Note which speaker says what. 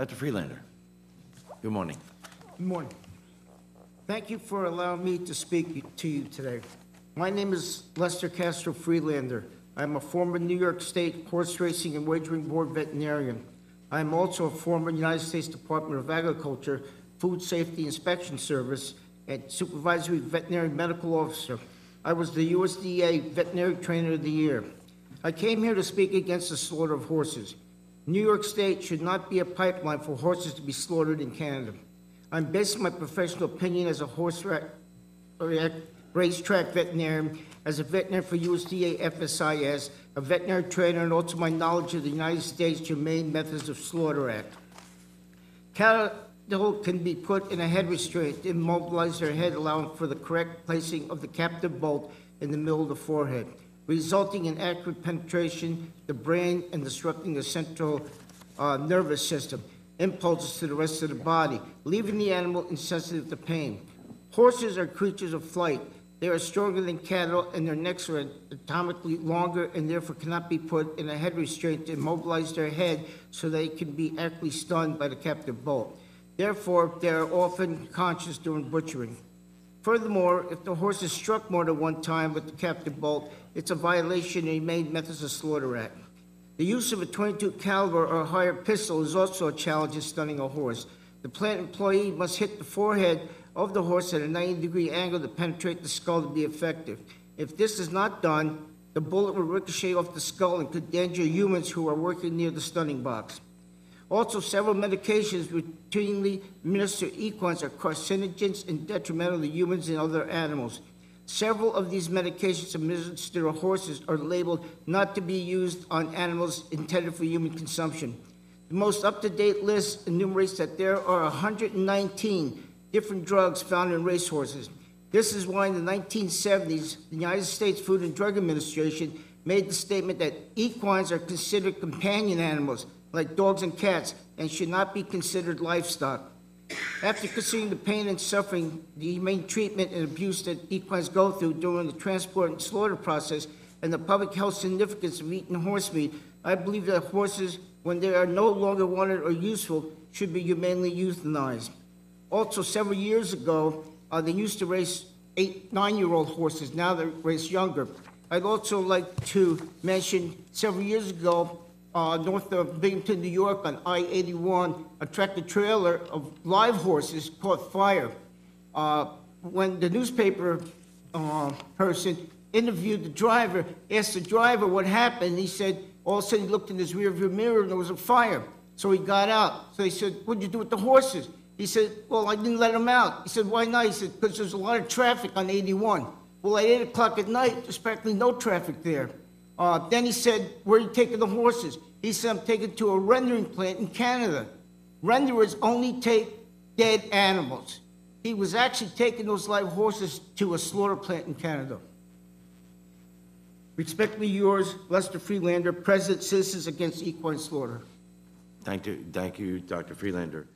Speaker 1: Dr. Friedlander, good morning.
Speaker 2: Good morning. Thank you for allowing me to speak to you today. My name is Lester Castro Friedlander. I'm a former New York State Horse Racing and Wagering Board veterinarian. I am also a former United States Department of Agriculture Food Safety Inspection Service and Supervisory Veterinary Medical Officer. I was the USDA Veterinary Trainer of the Year. I came here to speak against the slaughter of horses. New York State should not be a pipeline for horses to be slaughtered in Canada. I'm basing my professional opinion as a horse ra- ra- racetrack veterinarian, as a veterinarian for USDA FSIS, a veterinary trainer, and also my knowledge of the United States Humane Methods of Slaughter Act. Cattle can be put in a head restraint immobilize their head, allowing for the correct placing of the captive bolt in the middle of the forehead, resulting in accurate penetration, the brain, and disrupting the central uh, nervous system, impulses to the rest of the body, leaving the animal insensitive to pain. Horses are creatures of flight. They are stronger than cattle, and their necks are atomically longer and therefore cannot be put in a head restraint to immobilize their head so they can be accurately stunned by the captive bolt. Therefore, they are often conscious during butchering. Furthermore, if the horse is struck more than one time with the captive bolt, it's a violation of the Humane Methods of Slaughter Act. The use of a 22 caliber or higher pistol is also a challenge in stunning a horse. The plant employee must hit the forehead of the horse at a 90 degree angle to penetrate the skull to be effective. If this is not done, the bullet will ricochet off the skull and could endanger humans who are working near the stunning box. Also, several medications routinely administered to equines are carcinogens and detrimental to humans and other animals. Several of these medications administered to horses are labeled not to be used on animals intended for human consumption. The most up-to-date list enumerates that there are 119 different drugs found in racehorses. This is why in the 1970s, the United States Food and Drug Administration made the statement that equines are considered companion animals, like dogs and cats, and should not be considered livestock. After considering the pain and suffering, the humane treatment and abuse that equines go through during the transport and slaughter process, and the public health significance of eating horse meat, I believe that horses, when they are no longer wanted or useful, should be humanely euthanized. Also, several years ago, uh, they used to race eight, nine-year-old horses. Now they race younger. I'd also like to mention several years ago, uh, north of Binghamton, New York, on I-81, a tractor-trailer of live horses caught fire. Uh, when the newspaper uh, person interviewed the driver, asked the driver what happened, he said all of a sudden he looked in his rearview mirror and there was a fire. So he got out. So he said, "What'd you do with the horses?" He said, "Well, I didn't let them out." He said, "Why not?" He said, "Because there's a lot of traffic on 81." Well, at 8 o'clock at night, there's practically no traffic there. Uh, then he said, Where are you taking the horses? He said, I'm taking to a rendering plant in Canada. Renderers only take dead animals. He was actually taking those live horses to a slaughter plant in Canada. Respectfully yours, Lester Friedlander, President Citizens Against Equine Slaughter.
Speaker 1: Thank you, thank you, Dr. Friedlander.